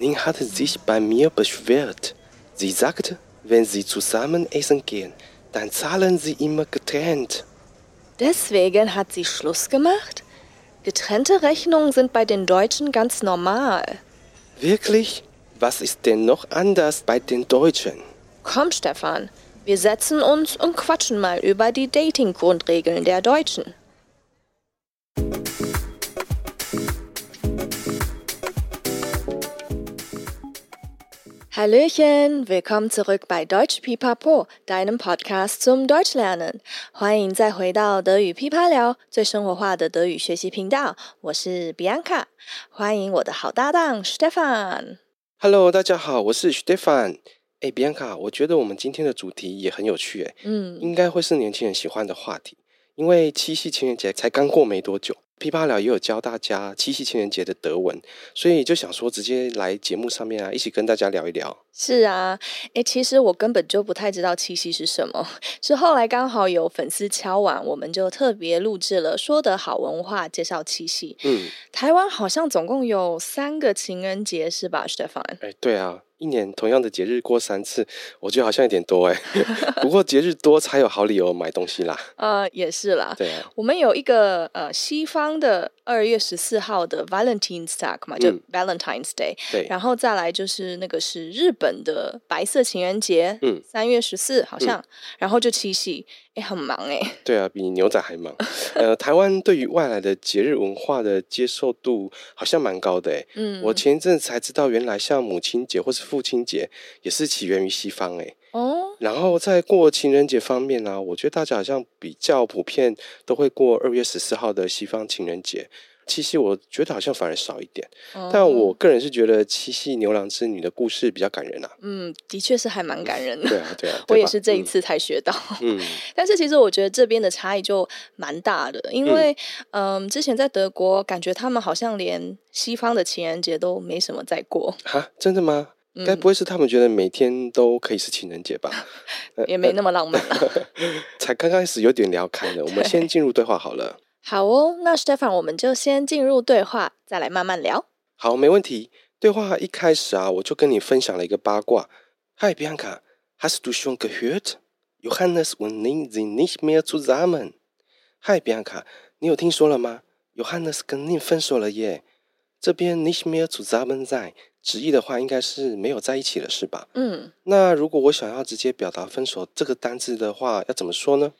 Ning hatte sich bei mir beschwert. Sie sagte, wenn sie zusammen essen gehen, dann zahlen sie immer getrennt. Deswegen hat sie Schluss gemacht? Getrennte Rechnungen sind bei den Deutschen ganz normal. Wirklich? Was ist denn noch anders bei den Deutschen? Komm, Stefan, wir setzen uns und quatschen mal über die Dating-Grundregeln der Deutschen. Hallöchen, willkommen zurück bei Deutsch Pipapo, deinem Podcast zum Deutschlernen。欢迎再回到德语噼啪聊，最生活化的德语学习频道。我是 Bianca，欢迎我的好搭档 Stefan。Hello，大家好，我是 Stefan。哎，Bianca，我觉得我们今天的主题也很有趣，哎，嗯，应该会是年轻人喜欢的话题，因为七夕情人节才刚过没多久。琵琶聊也有教大家七夕情人节的德文，所以就想说直接来节目上面啊，一起跟大家聊一聊。是啊，诶，其实我根本就不太知道七夕是什么，是后来刚好有粉丝敲碗，我们就特别录制了说得好文化介绍七夕。嗯，台湾好像总共有三个情人节是吧，Stefan？诶，对啊。一年同样的节日过三次，我觉得好像有点多哎。不过节日多才有好理由买东西啦。呃，也是啦。对啊，我们有一个呃西方的二月十四号的 Valentine's Day 嘛，就 Valentine's Day。对。然后再来就是那个是日本的白色情人节，嗯，三月十四好像。然后就七夕，哎，很忙哎。对啊，比牛仔还忙。呃，台湾对于外来的节日文化的接受度好像蛮高的哎。嗯。我前一阵子才知道，原来像母亲节或是父亲节也是起源于西方诶，哦，然后在过情人节方面呢、啊，我觉得大家好像比较普遍都会过二月十四号的西方情人节。七夕我觉得好像反而少一点，哦、但我个人是觉得七夕牛郎织女的故事比较感人啊。嗯，的确是还蛮感人的。对啊，对啊，我也是这一次才学到。嗯，但是其实我觉得这边的差异就蛮大的，因为嗯、呃，之前在德国感觉他们好像连西方的情人节都没什么在过。哈，真的吗？该不会是他们觉得每天都可以是情人节吧？也没那么浪漫。才刚开始有点聊开了，我们先进入对话好了。好哦，那 Stefan，我们就先进入对话，再来慢慢聊。好，没问题。对话一开始啊，我就跟你分享了一个八卦。Hi Bianca，hast du schon gehört？Johannes und Ning sind nicht mehr zusammen。Hi Bianca，你有听说了吗？Johannes 跟 Ning 分手了耶。这边 nicht mehr zusammen sein，直译的话应该是没有在一起了，是吧？嗯。那如果我想要直接表达分手这个单字的话，要怎么说呢？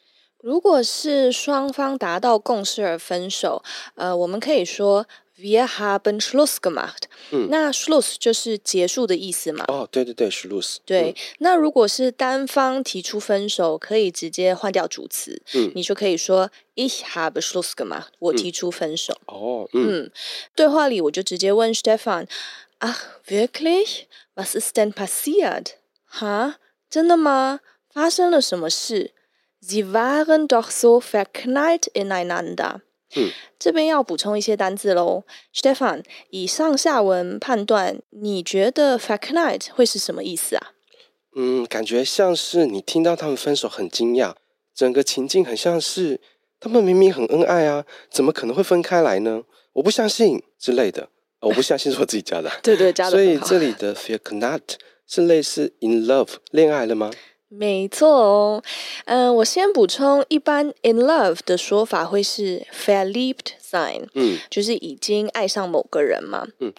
如果是双方达到共识而分手，呃，我们可以说 Wir haben Schluss gemacht。嗯，那 Schluss 就是结束的意思嘛。哦，对对对，Schluss。对，嗯、那如果是单方提出分手，可以直接换掉主词。嗯，你就可以说 Ich habe Schluss gemacht。我提出分手。嗯、哦，嗯，嗯，对话里我就直接问 Stefan：Ach wirklich? Was ist denn passiert？哈，真的吗？发生了什么事？Sie waren doch so verknallt ineinander。嗯，这边要补充一些单字喽，Stefan，以上下文判断，你觉得 verknallt 会是什么意思啊？嗯，感觉像是你听到他们分手很惊讶，整个情境很像是他们明明很恩爱啊，怎么可能会分开来呢？我不相信之类的，我不相信是我自己加的，对对，加的。所以这里的 verknallt 是类似 in love 恋爱了吗？没错哦，嗯、呃，我先补充，一般 in love 的说法会是 verliebt sein，嗯，就是已经爱上某个人嘛，嗯，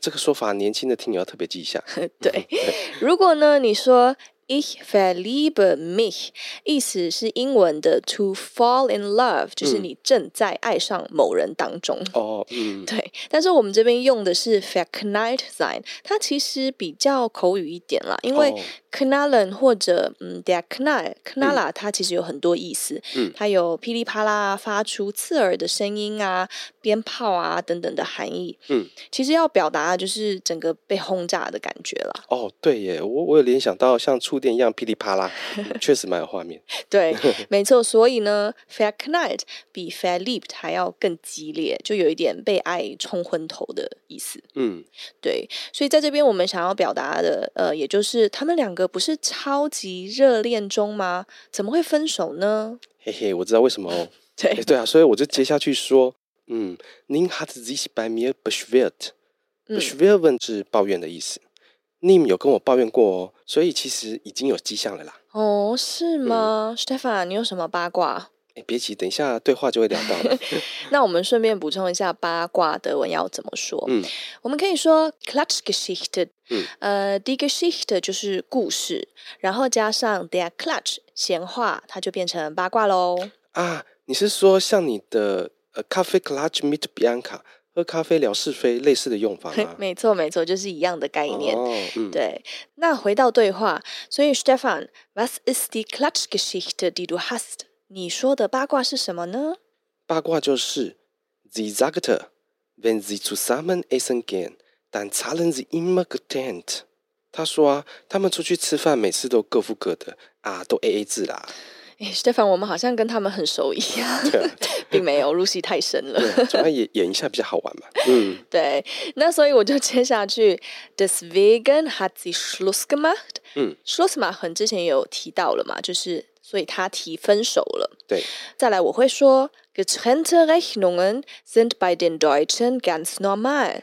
这个说法年轻的听友要特别记一下。对，如果呢，你说 ich verliebe mich，意思是英文的 to fall in love，就是你正在爱上某人当中。哦，嗯，对，但是我们这边用的是 verknallt sein，它其实比较口语一点啦，因为 knallen 或者嗯，der Knall，Knaller，它其实有很多意思。嗯，它有噼里啪啦发出刺耳的声音啊，鞭炮啊等等的含义。嗯，其实要表达的就是整个被轰炸的感觉啦。哦，对耶，我我有联想到像触电一样噼里啪啦，嗯、确实蛮有画面。对，没错。所以呢 f a k n i g h t 比 verliebt 还要更激烈，就有一点被爱冲昏头的意思。嗯，对。所以在这边我们想要表达的，呃，也就是他们两个。不是超级热恋中吗？怎么会分手呢？嘿嘿，我知道为什么哦。对对啊，所以我就接下去说，嗯，Nim hat sich bei mir beschwert，beschweren 是抱怨的意思。Nim 有跟我抱怨过哦，所以其实已经有迹象了啦。哦，是吗？嗯，Stefan，你有什么八卦？哎，别急，等一下对话就会聊到了。那我们顺便补充一下八卦德文要怎么说？嗯，我们可以说 Klatschgeschichte。嗯，呃，die Geschichte 就是故事，然后加上 der Klatsch 闲话，它就变成八卦喽。啊，你是说像你的呃，Kaffeeklatsch mit Bianca 喝咖啡聊是非类似的用法吗？没错，没错，就是一样的概念。哦，嗯，对。那回到对话，所以 Stefan，was ist die Klatschgeschichte, die du hast？你说的八卦是什么呢？八卦就是，Sie sagte, wenn sie zusammen essen gehen, dann zahlen sie immer getrennt。他说啊，他们出去吃饭，每次都各付各的啊，都 A A 制啦。哎，Stefan，我们好像跟他们很熟一样，对啊、并没有入戏太深了。对，主要演演一下比较好玩嘛。嗯，对。那所以我就接下去，Deswegen hat sie Schluss gemacht。嗯，Schluss machen 之前也有提到了嘛，就是。所以他提分手了。对，再来我会说，getrennte Rechnungen sind bei den Deutschen ganz normal，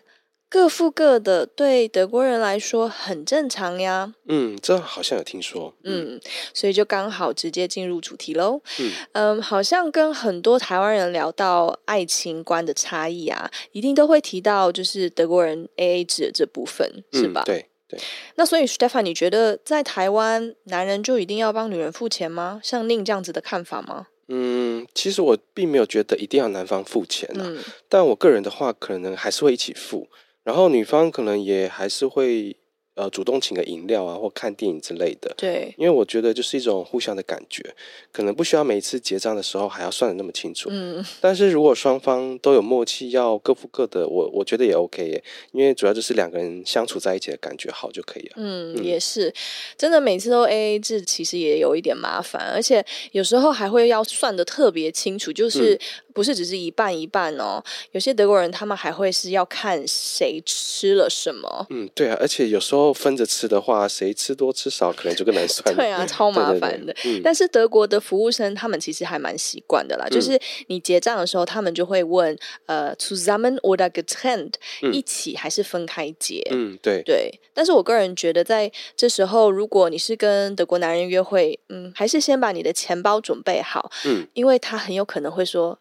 各付各的，对德国人来说很正常呀。嗯，这好像有听说。嗯，嗯，所以就刚好直接进入主题喽。嗯，嗯，好像跟很多台湾人聊到爱情观的差异啊，一定都会提到就是德国人 AA 制的这部分，是吧？嗯，对。对，那所以 Stefan，你觉得在台湾，男人就一定要帮女人付钱吗？像宁这样子的看法吗？嗯，其实我并没有觉得一定要男方付钱啊，嗯，但我个人的话，可能还是会一起付，然后女方可能也还是会。呃，主动请个饮料啊，或看电影之类的。对，因为我觉得就是一种互相的感觉，可能不需要每一次结账的时候还要算的那么清楚。嗯，但是如果双方都有默契，要各付各的，我我觉得也 OK 耶，因为主要就是两个人相处在一起的感觉好就可以了。嗯，嗯也是，真的每次都 AA 制，其实也有一点麻烦，而且有时候还会要算的特别清楚，就是不是只是一半一半哦。有些德国人他们还会是要看谁吃了什么。嗯，对啊，而且有时候。分着吃的话，谁吃多吃少，可能就更难算。对啊，超麻烦的。对对对，嗯。但是德国的服务生他们其实还蛮习惯的啦，嗯，就是你结账的时候，他们就会问，呃，zusammen oder getrennt，嗯，一起还是分开结？嗯，对对。但是我个人觉得，在这时候，如果你是跟德国男人约会，嗯，还是先把你的钱包准备好，嗯，因为他很有可能会说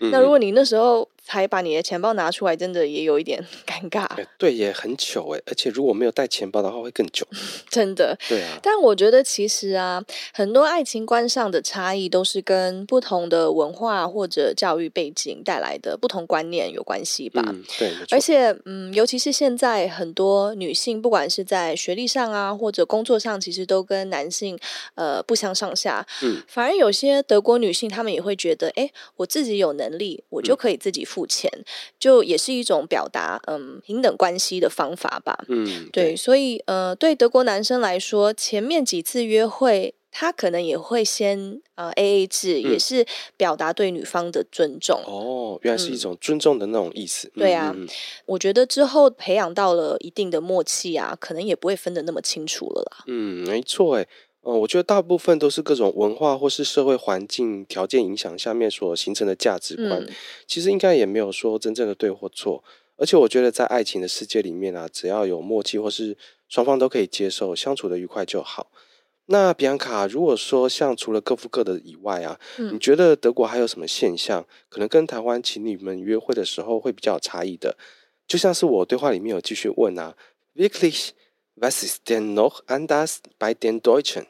嗯。那如果你那时候才把你的钱包拿出来，真的也有一点 尴尬。对，也很糗哎，而且如果没有带钱包的话，会更久。真的。对啊。但我觉得其实啊，很多爱情观上的差异都是跟不同的文化或者教育背景带来的不同观念有关系吧。嗯，对。而且，嗯，尤其是现在很多女性，不管是在学历上啊，或者工作上，其实都跟男性呃不相上下。嗯。反而有些德国女性，她们也会觉得，哎，我自己有能力，我就可以自己付。付钱就也是一种表达嗯平等关系的方法吧。嗯，对，所以呃，对德国男生来说，前面几次约会，他可能也会先呃 AA 制，嗯，也是表达对女方的尊重。哦，原来是一种尊重的那种意思。嗯，对啊，嗯，我觉得之后培养到了一定的默契啊，可能也不会分得那么清楚了啦。嗯，没错，哎。嗯，我觉得大部分都是各种文化或是社会环境条件影响下面所形成的价值观。嗯，其实应该也没有说真正的对或错。而且我觉得在爱情的世界里面啊，只要有默契或是双方都可以接受，相处的愉快就好。那比安卡，如果说像除了各付各的以外啊，嗯，你觉得德国还有什么现象可能跟台湾情侣们约会的时候会比较有差异的？就像是我对话里面有继续问啊，Wirklich, was ist denn noch anders bei den Deutschen？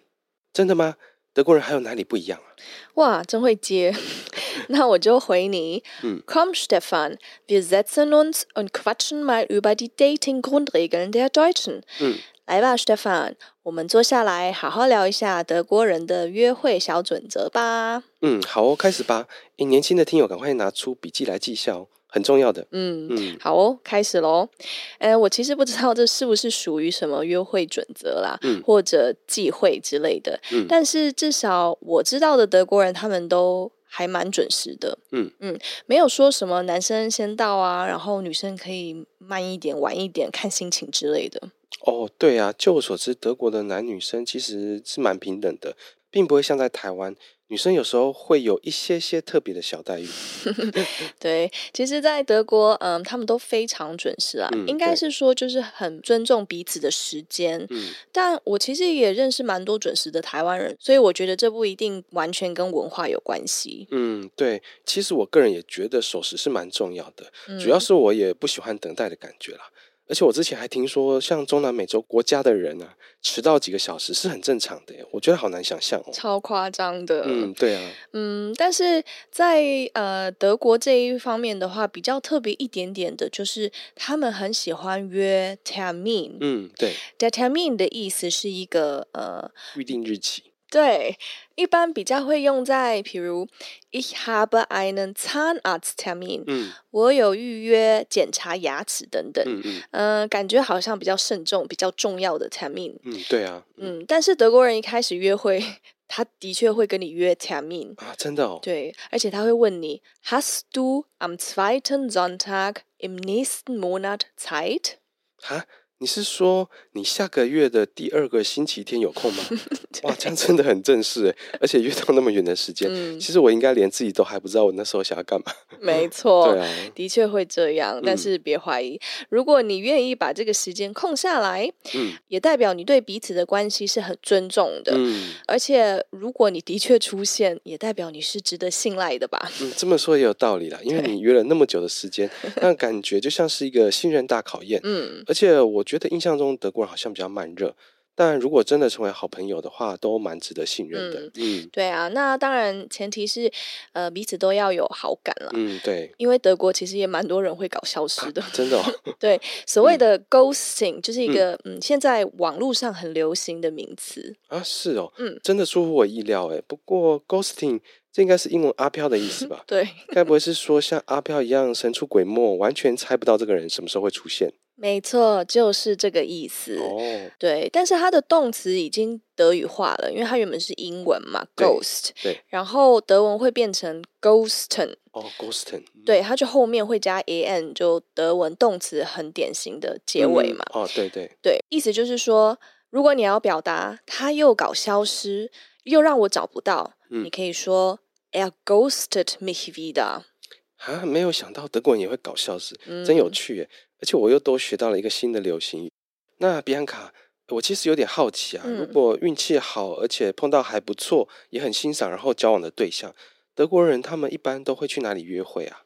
真的吗？德国人还有哪里不一样啊？哇，真会接！那我就回你。嗯，Komm Stefan, wir setzen uns und quatschen mal über die Dating-Grundregeln der Deutschen。嗯，来吧，Stefan，我们坐下来好好聊一下德国人的约会小准则吧。嗯，好哦，开始吧。诶，年轻的听友，赶快拿出笔记来记下哦，很重要的。嗯嗯，好哦，开始喽。呃，我其实不知道这是不是属于什么约会准则啦，嗯，或者忌讳之类的。嗯，但是至少我知道的德国人，他们都还蛮准时的。嗯嗯，没有说什么男生先到啊，然后女生可以慢一点、晚一点，看心情之类的。哦，对啊，就我所知，德国的男女生其实是蛮平等的，并不会像在台湾，女生有时候会有一些些特别的小待遇。对，其实，在德国，嗯，他们都非常准时啊，嗯、应该是说就是很尊重彼此的时间。嗯，但我其实也认识蛮多准时的台湾人，所以我觉得这不一定完全跟文化有关系。嗯，对，其实我个人也觉得守时是蛮重要的，嗯、主要是我也不喜欢等待的感觉啦。而且我之前还听说，像中南美洲国家的人啊，迟到几个小时是很正常的耶。我觉得好难想象哦，超夸张的。嗯，对啊。嗯，但是在呃德国这一方面的话，比较特别一点点的，就是他们很喜欢约 Termin。嗯，对。Der Termin 的意思是一个呃预定日期。对，一般比较会用在，譬如 Ich habe einen Zahnarzttermin，嗯，我有预约检查牙齿等等，嗯嗯，呃，感觉好像比较慎重、比较重要的 Termin，嗯，对啊，嗯，但是德国人一开始约会，他的确会跟你约 Termin 啊，真的哦，对，而且他会问你，Hast du am zweiten Sonntag im nächsten Monat Zeit？哈？你是说你下个月的第二个星期天有空吗？哇，这样真的很正式诶，而且约到那么远的时间，嗯、其实我应该连自己都还不知道我那时候想要干嘛。没错，对啊，的确会这样，但是别怀疑，嗯、如果你愿意把这个时间空下来，嗯，也代表你对彼此的关系是很尊重的，嗯，而且如果你的确出现，也代表你是值得信赖的吧？嗯，这么说也有道理啦，因为你约了那么久的时间，对那感觉就像是一个信任大考验，嗯，而且我。觉得印象中德国人好像比较慢热，但如果真的成为好朋友的话，都蛮值得信任的。嗯，嗯对啊，那当然前提是呃彼此都要有好感了。嗯，对，因为德国其实也蛮多人会搞消失的，啊、真的、哦。对，所谓的 ghosting、嗯、就是一个嗯现在网络上很流行的名词啊，是哦，嗯，真的出乎我意料哎。不过 ghosting 这应该是英文阿飘的意思吧？对，该不会是说像阿飘一样神出鬼没，完全猜不到这个人什么时候会出现？没错，就是这个意思。哦，对，但是它的动词已经德语化了，因为它原本是英文嘛，ghost。对。然后德文会变成 ghosten。哦，ghosten。对，它就后面会加 an，就德文动词很典型的结尾嘛。哦，对对。对，意思就是说，如果你要表达他又搞消失，又让我找不到，你可以说 er ghostet mich wieder。啊，没有想到德国人也会搞消失，真有趣耶。而且我又多学到了一个新的流行语。那比安卡，我其实有点好奇啊，如果运气好，而且碰到还不错，也很欣赏，然后交往的对象，德国人他们一般都会去哪里约会啊？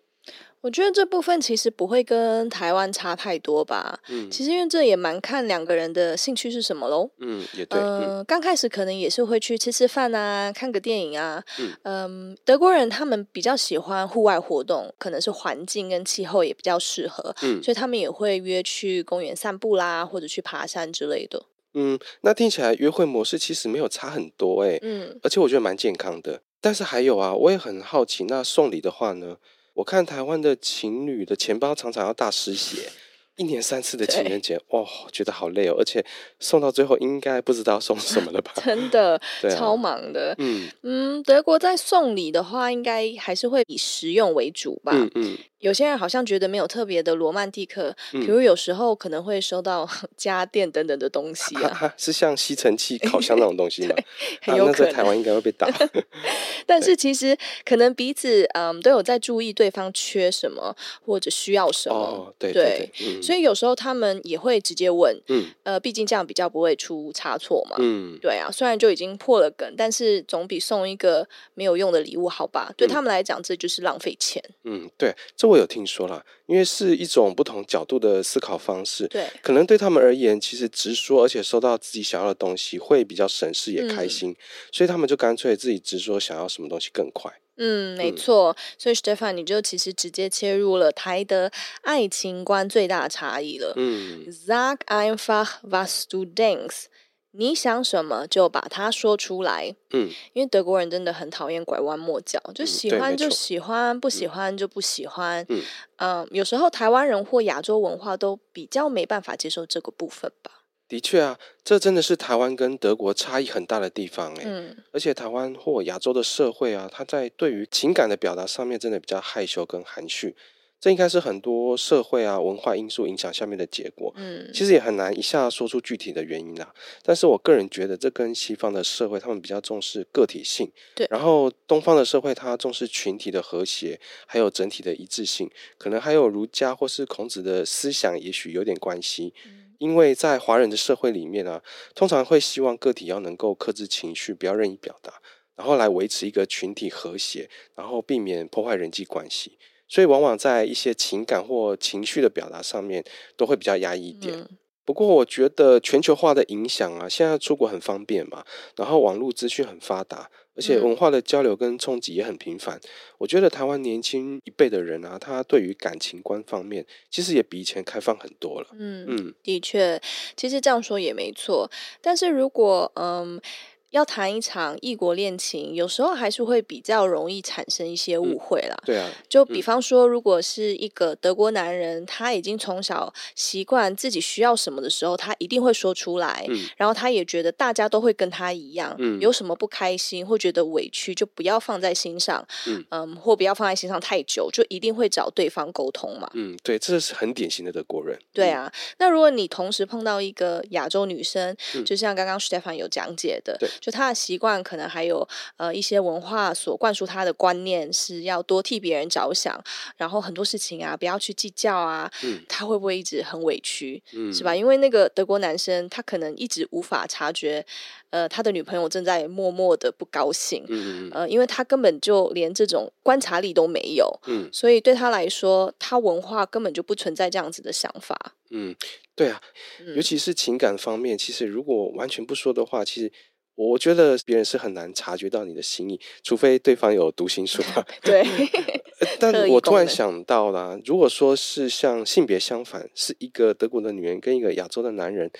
我觉得这部分其实不会跟台湾差太多吧。嗯，其实因为这也蛮看两个人的兴趣是什么喽。嗯，也对。嗯、呃，刚开始可能也是会去吃吃饭啊，看个电影啊。嗯、呃，德国人他们比较喜欢户外活动，可能是环境跟气候也比较适合。嗯，所以他们也会约去公园散步啦，或者去爬山之类的。嗯，那听起来约会模式其实没有差很多哎。嗯，而且我觉得蛮健康的。但是还有啊，我也很好奇，那送礼的话呢？我看台湾的情侣的钱包常常要大失血，一年三次的情人节，哇哦，觉得好累哦，而且送到最后应该不知道送什么了吧？真的，啊、超忙的。嗯嗯，德国在送礼的话，应该还是会以实用为主吧？嗯嗯。嗯有些人好像觉得没有特别的罗曼蒂克，比如有时候可能会收到 家电等等的东西啊，啊是像吸尘器、烤箱 那种东西吗？很有可能，台湾应该会被打。但是其实可能彼此嗯都有在注意对方缺什么或者需要什么，哦、对所以有时候他们也会直接问，嗯呃，毕竟这样比较不会出差错嘛，嗯，对啊，虽然就已经破了梗，但是总比送一个没有用的礼物好吧？对他们来讲，这就是浪费钱。嗯，对，这。我有听说啦，因为是一种不同角度的思考方式，对，可能对他们而言，其实直说，而且收到自己想要的东西会比较省事也开心，嗯、所以他们就干脆自己直说想要什么东西更快。嗯，没错。嗯、所以 Stefan，你就其实直接切入了台德爱情观最大的差异了。嗯，Sag einfach, was du denkst。你想什么就把它说出来。嗯，因为德国人真的很讨厌拐弯抹角，就喜欢就喜欢，嗯、不喜欢就不喜欢。嗯，嗯，有时候台湾人或亚洲文化都比较没办法接受这个部分吧。的确啊，这真的是台湾跟德国差异很大的地方哎。嗯，而且台湾或亚洲的社会啊，它在对于情感的表达上面真的比较害羞跟含蓄。这应该是很多社会啊文化因素影响下面的结果。嗯，其实也很难一下说出具体的原因啦。但是我个人觉得，这跟西方的社会他们比较重视个体性，对。然后东方的社会它重视群体的和谐，还有整体的一致性，可能还有儒家或是孔子的思想，也许有点关系。嗯，因为在华人的社会里面啊，通常会希望个体要能够克制情绪，不要任意表达，然后来维持一个群体和谐，然后避免破坏人际关系。所以，往往在一些情感或情绪的表达上面，都会比较压抑一点。嗯、不过，我觉得全球化的影响啊，现在出国很方便嘛，然后网络资讯很发达，而且文化的交流跟冲击也很频繁。嗯、我觉得台湾年轻一辈的人啊，他对于感情观方面，其实也比以前开放很多了。嗯嗯，嗯的确，其实这样说也没错。但是如果嗯。要谈一场异国恋情，有时候还是会比较容易产生一些误会啦。嗯、对啊，就比方说，如果是一个德国男人，他已经从小习惯自己需要什么的时候，他一定会说出来。嗯、然后他也觉得大家都会跟他一样，嗯、有什么不开心或觉得委屈，就不要放在心上。嗯，嗯，或不要放在心上太久，就一定会找对方沟通嘛。嗯，对，这是很典型的德国人。对啊，嗯、那如果你同时碰到一个亚洲女生，嗯、就像刚刚 Stefan 有讲解的，对。就他的习惯，可能还有呃一些文化所灌输他的观念，是要多替别人着想，然后很多事情啊不要去计较啊。嗯，他会不会一直很委屈？嗯，是吧？因为那个德国男生，他可能一直无法察觉，呃，他的女朋友正在默默的不高兴。嗯，呃，因为他根本就连这种观察力都没有。嗯，所以对他来说，他文化根本就不存在这样子的想法。嗯，对啊，尤其是情感方面，其实如果完全不说的话，其实。我觉得别人是很难察觉到你的心意，除非对方有读心术。对，但我突然想到了，如果说是像性别相反，是一个德国的女人跟一个亚洲的男人，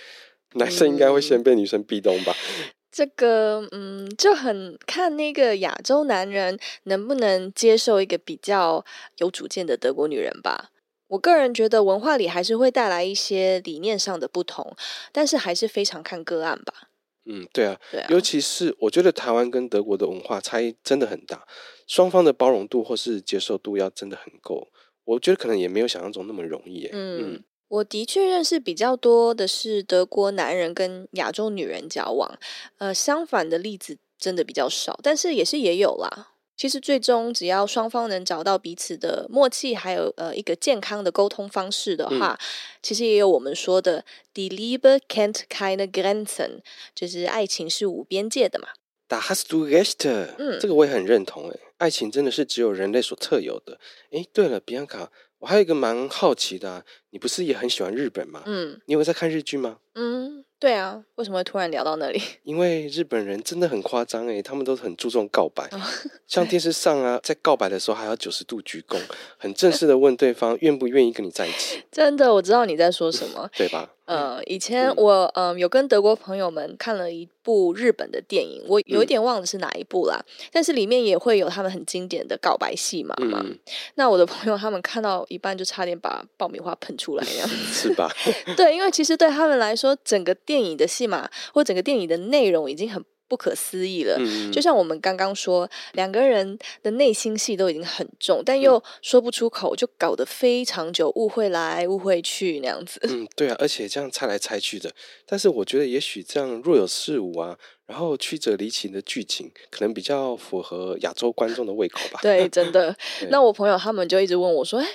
男生应该会先被女生壁咚吧？嗯，这个，嗯，就很看那个亚洲男人能不能接受一个比较有主见的德国女人吧。我个人觉得文化里还是会带来一些理念上的不同，但是还是非常看个案吧。嗯，对啊，对啊，尤其是我觉得台湾跟德国的文化差异真的很大，双方的包容度或是接受度要真的很够，我觉得可能也没有想象中那么容易。嗯，嗯，我的确认识比较多的是德国男人跟亚洲女人交往，呃，相反的例子真的比较少，但是也是也有啦。其实最终，只要双方能找到彼此的默契，还有呃一个健康的沟通方式的话，嗯、其实也有我们说的 Die Liebe kennt keine Grenzen，就是爱情是无边界的嘛。Da hast du recht，嗯，这个我也很认同诶，爱情真的是只有人类所特有的。诶，对了，比安卡，我还有一个蛮好奇的、啊，你不是也很喜欢日本吗？嗯，你有在看日剧吗？嗯。对啊，为什么会突然聊到那里？因为日本人真的很夸张诶，他们都很注重告白，哦、像电视上啊，在告白的时候还要九十度鞠躬，很正式的问对方愿不愿意跟你在一起。真的，我知道你在说什么，对吧？呃，以前我嗯、呃、有跟德国朋友们看了一部日本的电影，我有一点忘了是哪一部啦，嗯、但是里面也会有他们很经典的告白戏嘛嘛。嗯、那我的朋友他们看到一半就差点把爆米花喷出来一样，是吧？对，因为其实对他们来说，整个电影的戏码或整个电影的内容已经很。不可思议了，嗯、就像我们刚刚说，两个人的内心戏都已经很重，但又说不出口，就搞得非常久，误会来误会去那样子。嗯，对啊，而且这样猜来猜去的。但是我觉得，也许这样若有似无啊，然后曲折离奇的剧情，可能比较符合亚洲观众的胃口吧。对，真的。那我朋友他们就一直问我说：“哎。”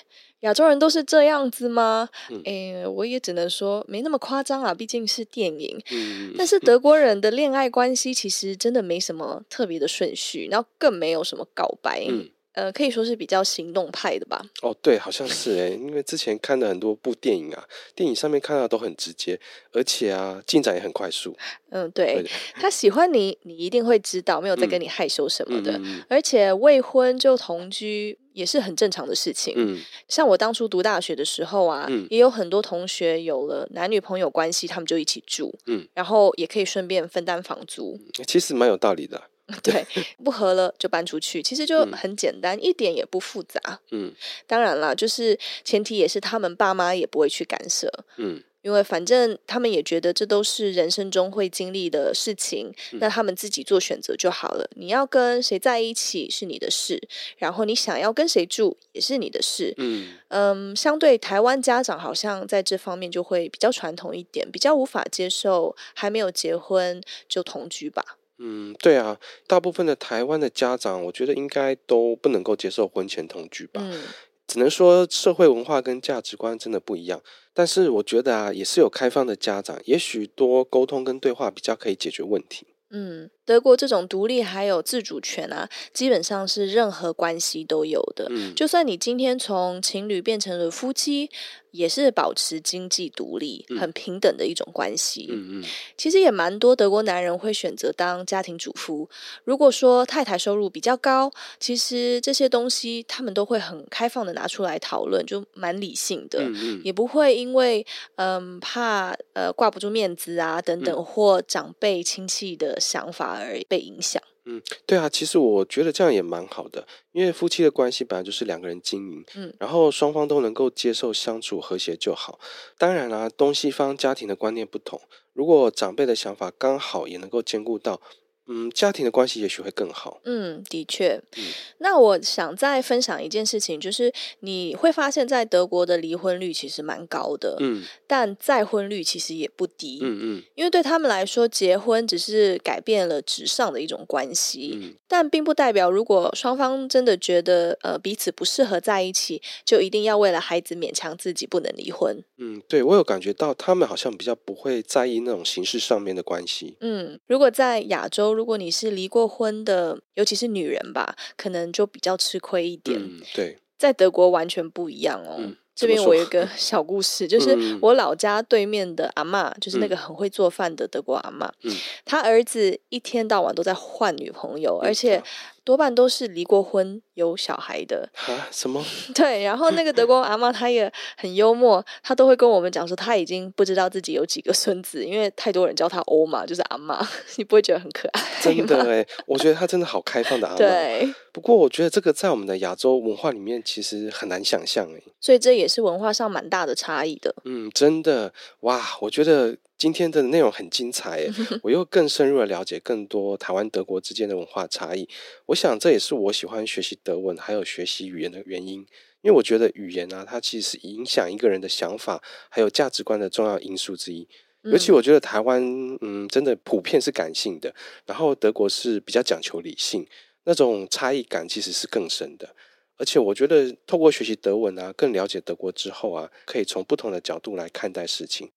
亚洲人都是这样子吗？嗯、诶，我也只能说没那么夸张啊，毕竟是电影。嗯、但是德国人的恋爱关系其实真的没什么特别的顺序，然后更没有什么告白。嗯呃，可以说是比较行动派的吧。哦，对，好像是哎，因为之前看了很多部电影啊，电影上面看到都很直接，而且啊，进展也很快速。嗯，对，对他喜欢你，你一定会知道，没有在跟你害羞什么的。嗯、而且未婚就同居也是很正常的事情。嗯，像我当初读大学的时候啊，嗯、也有很多同学有了男女朋友关系，他们就一起住。嗯，然后也可以顺便分担房租。其实蛮有道理的。对，不合了就搬出去，其实就很简单，嗯、一点也不复杂。嗯，当然了，就是前提也是他们爸妈也不会去干涉。嗯，因为反正他们也觉得这都是人生中会经历的事情，嗯、那他们自己做选择就好了。你要跟谁在一起是你的事，然后你想要跟谁住也是你的事。嗯嗯，相对台湾家长好像在这方面就会比较传统一点，比较无法接受还没有结婚就同居吧。嗯，对啊，大部分的台湾的家长，我觉得应该都不能够接受婚前同居吧。嗯，只能说社会文化跟价值观真的不一样。但是我觉得啊，也是有开放的家长，也许多沟通跟对话比较可以解决问题。嗯，德国这种独立还有自主权啊，基本上是任何关系都有的。嗯，就算你今天从情侣变成了夫妻，也是保持经济独立、很平等的一种关系。嗯嗯，其实也蛮多德国男人会选择当家庭主妇。如果说太太收入比较高，其实这些东西他们都会很开放的拿出来讨论，就蛮理性的，嗯嗯，也不会因为嗯怕呃挂不住面子啊等等，或长辈亲戚的。想法而被影响。嗯，对啊，其实我觉得这样也蛮好的，因为夫妻的关系本来就是两个人经营，嗯，然后双方都能够接受相处和谐就好。当然啦，东西方家庭的观念不同，如果长辈的想法刚好也能够兼顾到。嗯，家庭的关系也许会更好。嗯，的确。嗯，那我想再分享一件事情，就是你会发现在德国的离婚率其实蛮高的。嗯，但再婚率其实也不低。嗯嗯，因为对他们来说，结婚只是改变了纸上的一种关系。嗯，但并不代表如果双方真的觉得呃彼此不适合在一起，就一定要为了孩子勉强自己不能离婚。嗯，对，我有感觉到他们好像比较不会在意那种形式上面的关系。嗯，如果在亚洲。如果你是离过婚的，尤其是女人吧，可能就比较吃亏一点。嗯，对，在德国完全不一样哦。嗯，这边我有一个 小故事，就是我老家对面的阿妈，就是那个很会做饭的德国阿妈，嗯，他儿子一天到晚都在换女朋友，而且。多半都是离过婚有小孩的啊？什么？对，然后那个德国阿妈她也很幽默，她都会跟我们讲说，她已经不知道自己有几个孙子，因为太多人叫她欧嘛，就是阿妈，你不会觉得很可爱？真的哎，我觉得她真的好开放的阿妈。对，不过我觉得这个在我们的亚洲文化里面其实很难想象哎，所以这也是文化上蛮大的差异的。嗯，真的哇，我觉得。今天的内容很精彩耶，我又更深入的了解更多台湾德国之间的文化差异。我想这也是我喜欢学习德文还有学习语言的原因，因为我觉得语言啊，它其实是影响一个人的想法还有价值观的重要因素之一。尤其我觉得台湾，嗯，真的普遍是感性的，然后德国是比较讲求理性，那种差异感其实是更深的。而且我觉得透过学习德文啊，更了解德国之后啊，可以从不同的角度来看待事情。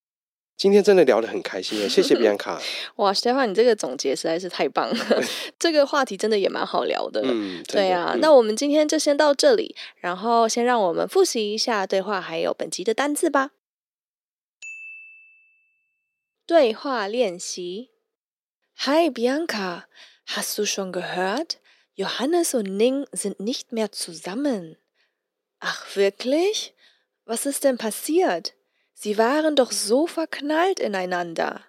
今天真的聊得很开心耶，谢谢比安卡。哇，Stefan，你这个总结实在是太棒了，这个话题真的也蛮好聊的。嗯，对啊，嗯、那我们今天就先到这里，然后先让我们复习一下对话还有本集的单字吧。对话练习：Hi Bianca，hast du schon gehört？Johannes und Ning sind nicht mehr zusammen。Ach wirklich？Was ist denn passiert？Sie waren doch so verknallt ineinander.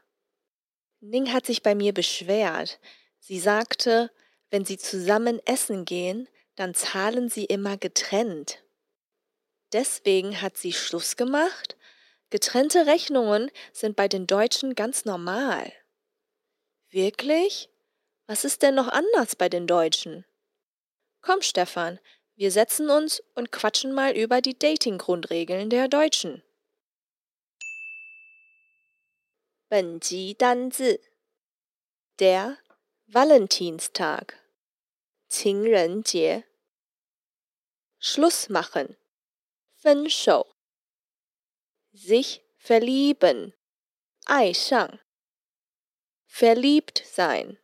Ning hat sich bei mir beschwert. Sie sagte, wenn sie zusammen essen gehen, dann zahlen sie immer getrennt. Deswegen hat sie Schluss gemacht. Getrennte Rechnungen sind bei den Deutschen ganz normal. Wirklich? Was ist denn noch anders bei den Deutschen? Komm, Stefan, wir setzen uns und quatschen mal über die Dating-Grundregeln der Deutschen. 本集单字：der Valentinstag，情人节；Schluss machen，分手；sich verlieben，爱上；verliebt sein，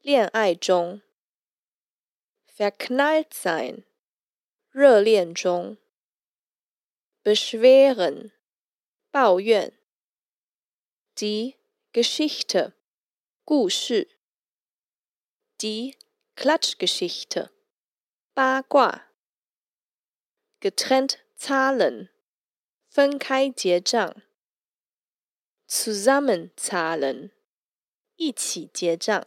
恋爱中 verknallt sein，热恋中。beschweren，抱怨。 die Geschichte，故事。die Klatschgeschichte，八卦。getrennt zahlen，分开结账。zusammen zahlen，一起结账。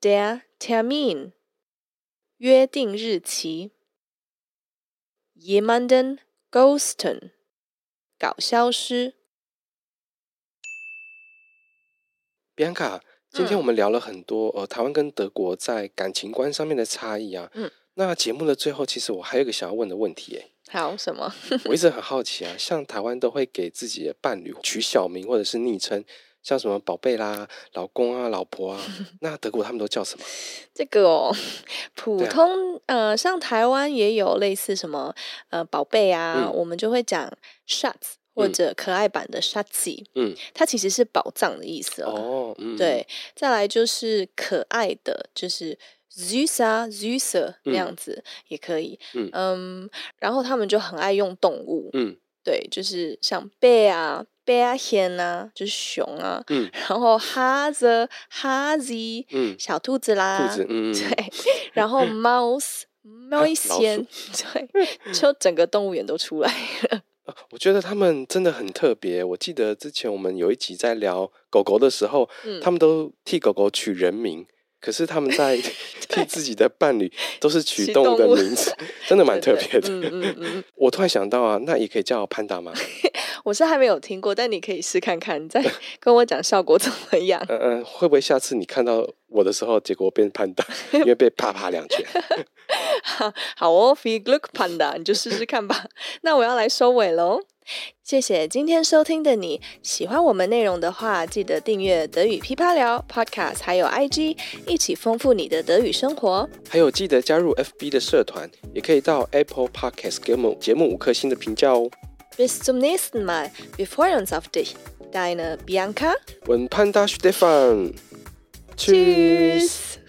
der Termin，约定日期。jemanden ghosten，搞消失。 Bianca，今天我们聊了很多，呃，台湾跟德国在感情观上面的差异啊。嗯。那节目的最后，其实我还有一个想要问的问题，哎。好，什么？我一直很好奇啊，像台湾都会给自己的伴侣取小名或者是昵称，像什么宝贝啦、老公啊、老婆啊，那德国他们都叫什么？这个哦，普通、啊、呃，像台湾也有类似什么呃宝贝啊，嗯、我们就会讲 Schatz 或者可爱版的 Schatzi，嗯，它其实是宝藏的意思哦。哦嗯、对，再来就是可爱的，就是。Zusa Zusa 那样子也可以，嗯，嗯，然后他们就很爱用动物，嗯，对，就是像 Bear, 啊，bear hen 啊，就是熊啊，嗯，然后 Hase, Hasi，嗯，小兔子啦，兔子，嗯，对，然后 Maus, Mäuschen，对，就整个动物园都出来了。我觉得他们真的很特别。我记得之前我们有一集在聊狗狗的时候，嗯，他们都替狗狗取人名。可是他们在 替自己的伴侣都是取动物的名字，真的蛮特别的。嗯嗯嗯、我突然想到啊，那也可以叫潘达吗？我是还没有听过，但你可以试看看，再 跟我讲效果怎么样。嗯嗯，会不会下次你看到我的时候，结果变潘达，因为被啪啪两拳？好哦，Viel Glück 潘达，你就试试看吧。那我要来收尾喽。谢谢今天收听的你，喜欢我们内容的话，记得订阅德语噼啪聊 Podcast，还有 IG，一起丰富你的德语生活。还有记得加入 FB 的社团，也可以到 Apple Podcast 给我们节目五颗星的评价哦。Bis zum nächsten Mal，wir freuen uns auf dich，deine Bianca und Panda Stefan。Tschüss。